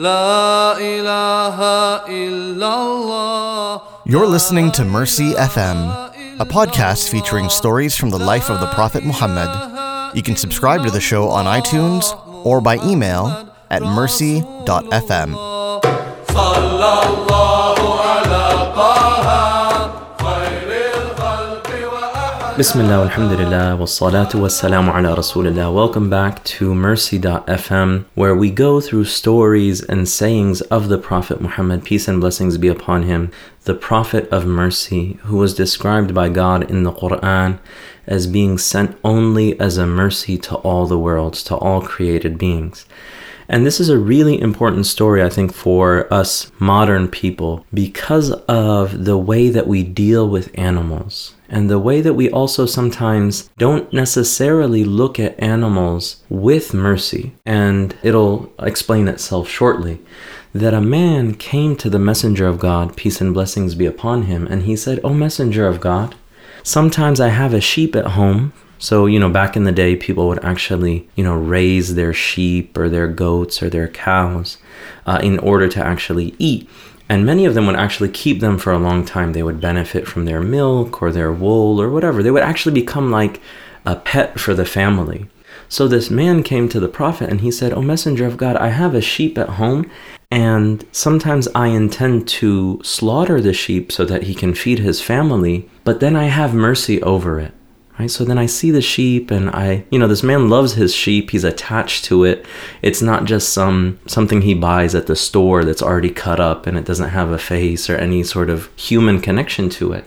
La ilaha illallah. You're listening to Mercy FM, a podcast featuring stories from the life of the Prophet Muhammad. You can subscribe to the show on iTunes or by email at mercy.fm. Bismillah, alhamdulillah, wassalatu wassalamu ala rasulillah. Welcome back to Mercy.fm, where we go through stories and sayings of the Prophet Muhammad, peace and blessings be upon him, the Prophet of mercy, who was described by God in the Quran as being sent only as a mercy to all the worlds, to all created beings. And this is a really important story, I think, for us modern people because of the way that we deal with animals and the way that we also sometimes don't necessarily look at animals with mercy. And it'll explain itself shortly. That a man came to the messenger of God, peace and blessings be upon him, and he said, O messenger of God, sometimes I have a sheep at home so, you know, back in the day, people would actually, you know, raise their sheep or their goats or their cows uh, in order to actually eat. And many of them would actually keep them for a long time. They would benefit from their milk or their wool or whatever. They would actually become like a pet for the family. So this man came to the prophet and he said, O messenger of God, I have a sheep at home, and sometimes I intend to slaughter the sheep so that he can feed his family, but then I have mercy over it. Right? So then I see the sheep and I, you know, this man loves his sheep. He's attached to it. It's not just some something he buys at the store that's already cut up and it doesn't have a face or any sort of human connection to it.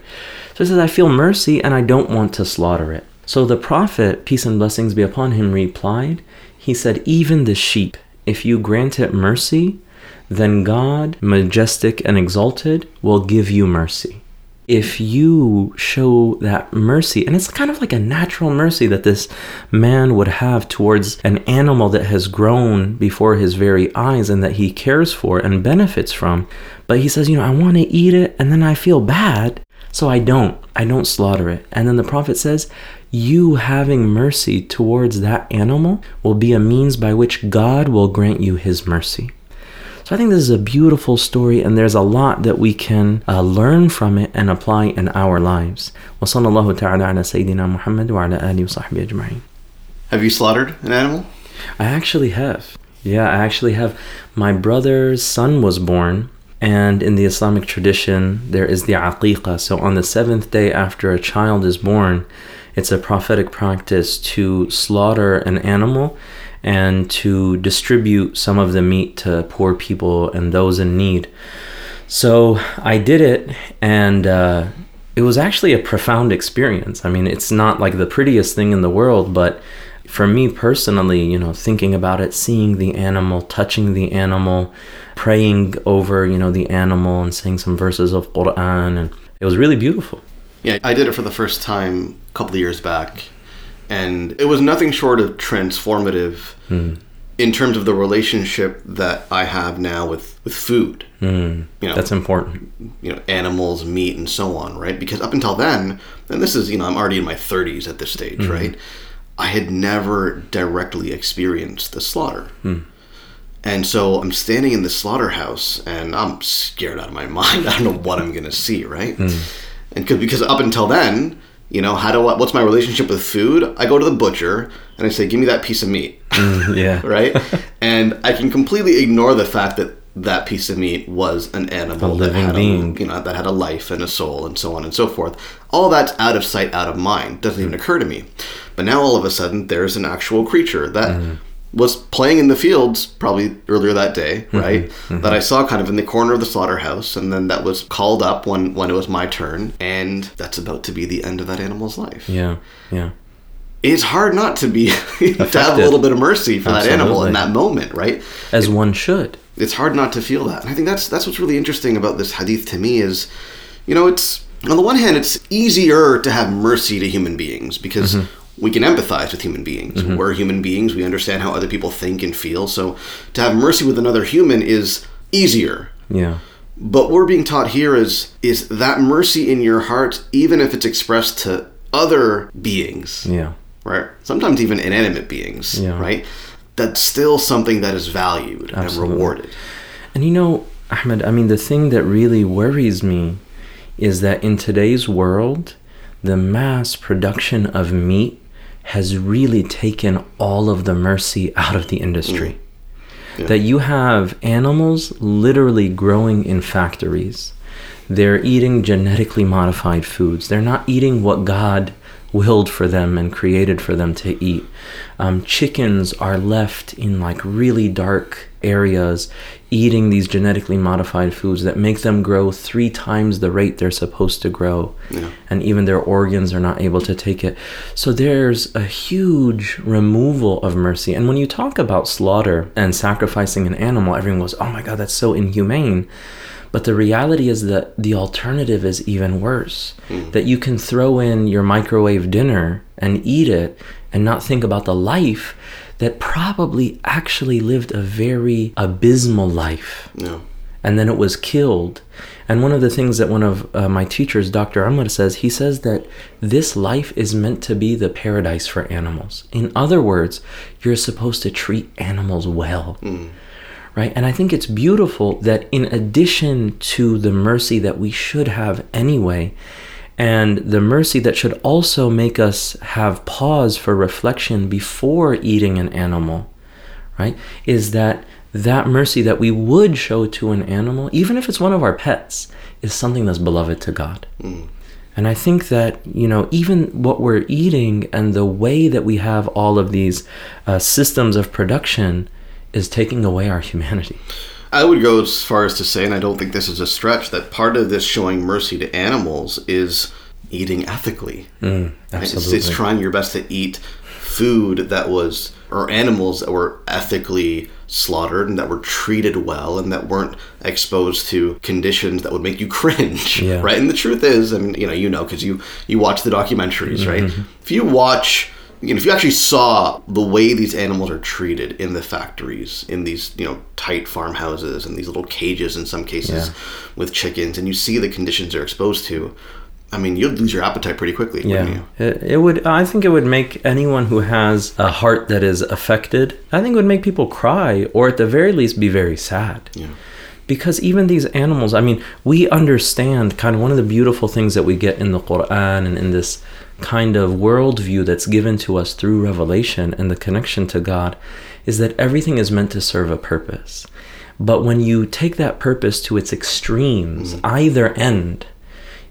So he says, I feel mercy and I don't want to slaughter it. So the prophet, peace and blessings be upon him, replied, he said, Even the sheep, if you grant it mercy, then God, majestic and exalted, will give you mercy if you show that mercy, and it's kind of like a natural mercy that this man would have towards an animal that has grown before his very eyes and that he cares for and benefits from. But he says, You know, I want to eat it and then I feel bad, so I don't. I don't slaughter it. And then the prophet says, You having mercy towards that animal will be a means by which God will grant you his mercy. So I think this is a beautiful story, and there's a lot that we can uh, learn from it and apply in our lives. وصلى الله تعالى على سيدنا محمد وعلى آله وصحبه أجمعين. Have you slaughtered an animal? I actually have. Yeah, I actually have. My brother's son was born, and in the Islamic tradition, there is the aqiqah. So on the seventh day after a child is born, it's a prophetic practice to slaughter an animal and to distribute some of the meat to poor people and those in need. So I did it, and uh, it was actually a profound experience. I mean, it's not like the prettiest thing in the world, but for me personally, you know, thinking about it, seeing the animal, touching the animal, praying over, you know, the animal and saying some verses of Quran, and it was really beautiful. Yeah, I did it for the first time a couple of years back, and it was nothing short of transformative hmm. in terms of the relationship that I have now with with food. Mm, You know, that's important. you know, animals, meat, and so on, right? Because up until then, and this is, you know, I'm already in my 30s at this stage, hmm. right? I had never directly experienced the slaughter. Hmm. And so I'm standing in the slaughterhouse and I'm scared out of my mind. I don't know what I'm going to see, right? And cause, because up until then, you know, how do I, what's my relationship with food? I go to the butcher and I say, give me that piece of meat, yeah. right? and I can completely ignore the fact that that piece of meat was an animal A that had being. a, you know, that had a life and a soul and so on and so forth. All that's out of sight, out of mind. Doesn't even occur to me. But now all of a sudden, there's an actual creature that Mm-hmm. Was playing in the fields probably earlier that day, Mm-hmm. right? That I saw kind of in the corner of the slaughterhouse, and then that was called up when when it was my turn, and that's about to be the end of that animal's life. Yeah. Yeah. It's hard not to be to have a little bit of mercy for that animal in that moment, right? As one should. it's hard not to feel that. And I think that's that's what's really interesting about this hadith to me is, you know, it's on the one hand it's easier to have mercy to human beings because we can empathize with human beings. Mm-hmm. We're human beings. We understand how other people think and feel. So to have mercy with another human is easier. Yeah. But what we're being taught here is is that mercy in your heart, even if it's expressed to other beings, Yeah. right? Sometimes even inanimate beings, Yeah. right? That's still something that is valued Absolutely. and rewarded. And you know, Ahmed, I mean, the thing that really worries me is that in today's world, the mass production of meat has really taken all of the mercy out of the industry. Mm. That you have animals literally growing in factories. They're eating genetically modified foods. They're not eating what God willed for them and created for them to eat. Um, chickens are left in like really dark areas eating these genetically modified foods that make them grow three times the rate they're supposed to grow. And even their organs are not able to take it. So there's a huge removal of mercy. And when you talk about slaughter and sacrificing an animal, everyone goes, oh my God, that's so inhumane. But the reality is that the alternative is even worse. That you can throw in your microwave dinner and eat it and not think about the life that probably actually lived a very abysmal life. Yeah. And then it was killed. And one of the things that one of uh, my teachers, Dr. Ahmad, says, he says that this life is meant to be the paradise for animals. In other words, you're supposed to treat animals well right? And I think it's beautiful that in addition to the mercy that we should have anyway, and the mercy that should also make us have pause for reflection before eating an animal, right? Is that that mercy that we would show to an animal, even if it's one of our pets, is something that's beloved to God. And I think that, you know, even what we're eating and the way that we have all of these uh, systems of production is taking away our humanity. I would go as far as to say, and I don't think this is a stretch, that part of this showing mercy to animals is eating ethically. Mm, right? It's, it's trying your best to eat food that was, or animals that were ethically slaughtered and that were treated well and that weren't exposed to conditions that would make you cringe. Yeah. Right. And the truth is, I mean, you know, you know, because you you watch the documentaries, mm-hmm. right? If you watch you know, if you actually saw the way these animals are treated in the factories, in these, you know, tight farmhouses and these little cages in some cases Yeah. with chickens, and you see the conditions they're exposed to, I mean, you'd lose your appetite pretty quickly, wouldn't Yeah, you? it, it would. I think it would make anyone who has a heart that is affected. I think it would make people cry, or at the very least, be very sad. Yeah. Because even these animals, I mean, we understand kind of one of the beautiful things that we get in the Quran and in this kind of worldview that's given to us through revelation and the connection to God is that everything is meant to serve a purpose. But when you take that purpose to its extremes, mm. either end,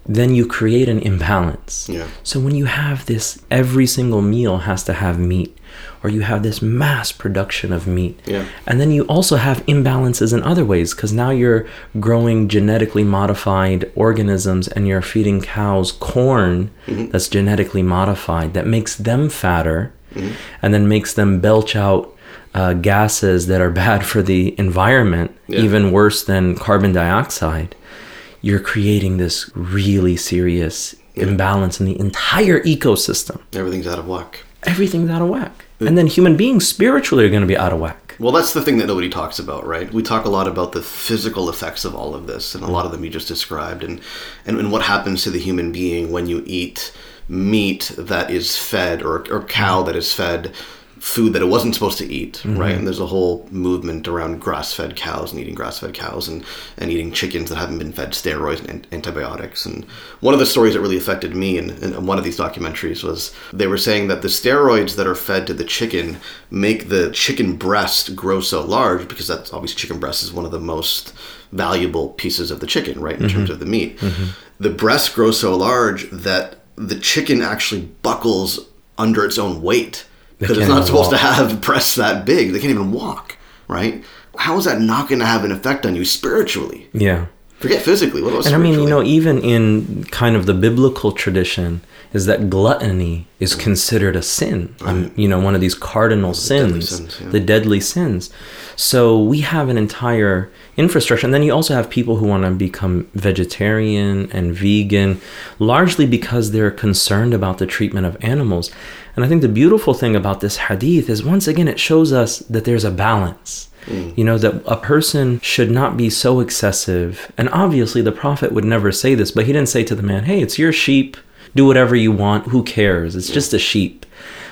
then you create an imbalance. Yeah. So when you have this, every single meal has to have meat, or you have this mass production of meat. Yeah. And then you also have imbalances in other ways because now you're growing genetically modified organisms and you're feeding cows corn that's genetically modified that makes them fatter and then makes them belch out uh, gases that are bad for the environment, even worse than carbon dioxide. You're creating this really serious imbalance in the entire ecosystem. Everything's out of whack. Everything's out of whack. And then human beings spiritually are going to be out of whack. Well, that's the thing that nobody talks about, right? We talk a lot about the physical effects of all of this, and a lot of them you just described, and, and, and what happens to the human being when you eat meat that is fed, or, or cow that is fed food that it wasn't supposed to eat, right? Mm-hmm. And there's a whole movement around grass-fed cows and eating grass-fed cows and, and eating chickens that haven't been fed steroids and antibiotics. And one of the stories that really affected me in, in one of these documentaries was they were saying that the steroids that are fed to the chicken make the chicken breast grow so large because that's obviously chicken breast is one of the most valuable pieces of the chicken, right, in mm-hmm. terms of the meat. Mm-hmm. The breast grows so large that the chicken actually buckles under its own weight because it's not supposed to have breasts that big. They can't even walk, right? How is that not going to have an effect on you spiritually? Yeah. Forget physically. What about And I mean, you know, even in kind of the biblical tradition, is that gluttony is considered a sin. Um, you know, one of these cardinal deadly sins, sins, yeah. the deadly sins. So we have an entire infrastructure. And then you also have people who want to become vegetarian and vegan, largely because they're concerned about the treatment of animals. And I think the beautiful thing about this hadith is once again, it shows us that there's a balance. Mm. You know, that a person should not be so excessive. And obviously, the Prophet would never say this, but he didn't say to the man, hey, it's your sheep. Do whatever you want. Who cares? It's just a sheep.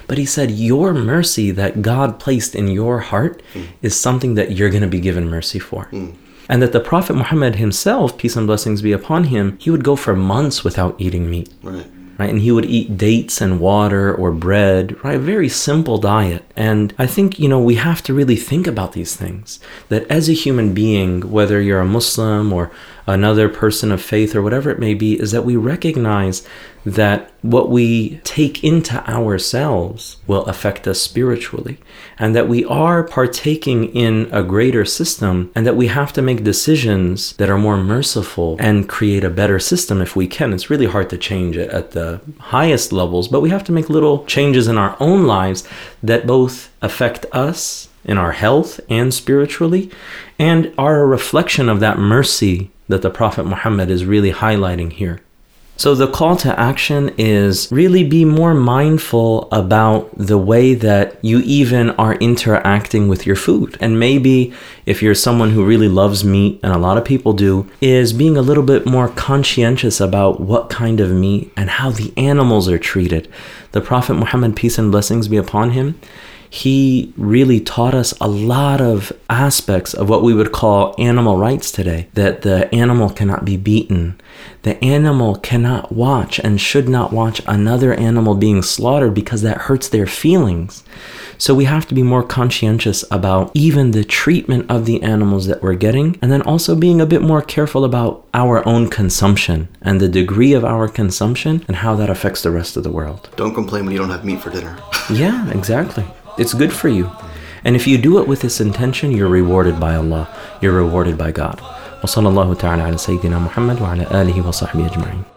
But he said, Your mercy that God placed in your heart mm. is something that you're going to be given mercy for. Mm. And that the Prophet Muhammad himself, peace and blessings be upon him, he would go for months without eating meat. Right. Right, and he would eat dates and water or bread, right? A very simple diet. And I think, you know, we have to really think about these things. That as a human being, whether you're a Muslim or another person of faith or whatever it may be, is that we recognize that what we take into ourselves will affect us spiritually, and that we are partaking in a greater system, and that we have to make decisions that are more merciful and create a better system if we can. It's really hard to change it at the highest levels, but we have to make little changes in our own lives that both affect us in our health and spiritually, and are a reflection of that mercy that the Prophet Muhammad is really highlighting here. So the call to action is really be more mindful about the way that you even are interacting with your food. And maybe if you're someone who really loves meat, and a lot of people do, is being a little bit more conscientious about what kind of meat and how the animals are treated. The Prophet Muhammad, peace and blessings be upon him, he really taught us a lot of aspects of what we would call animal rights today. That the animal cannot be beaten, the animal cannot watch and should not watch another animal being slaughtered because that hurts their feelings. So we have to be more conscientious about even the treatment of the animals that we're getting, and then also being a bit more careful about our own consumption and the degree of our consumption and how that affects the rest of the world. Don't complain when you don't have meat for dinner. Yeah, exactly It's good for you. And if you do it with this intention, you're rewarded by Allah. You're rewarded by God. وصلى الله تعالى على سيدنا محمد وعلى آله وصحبه أجمعين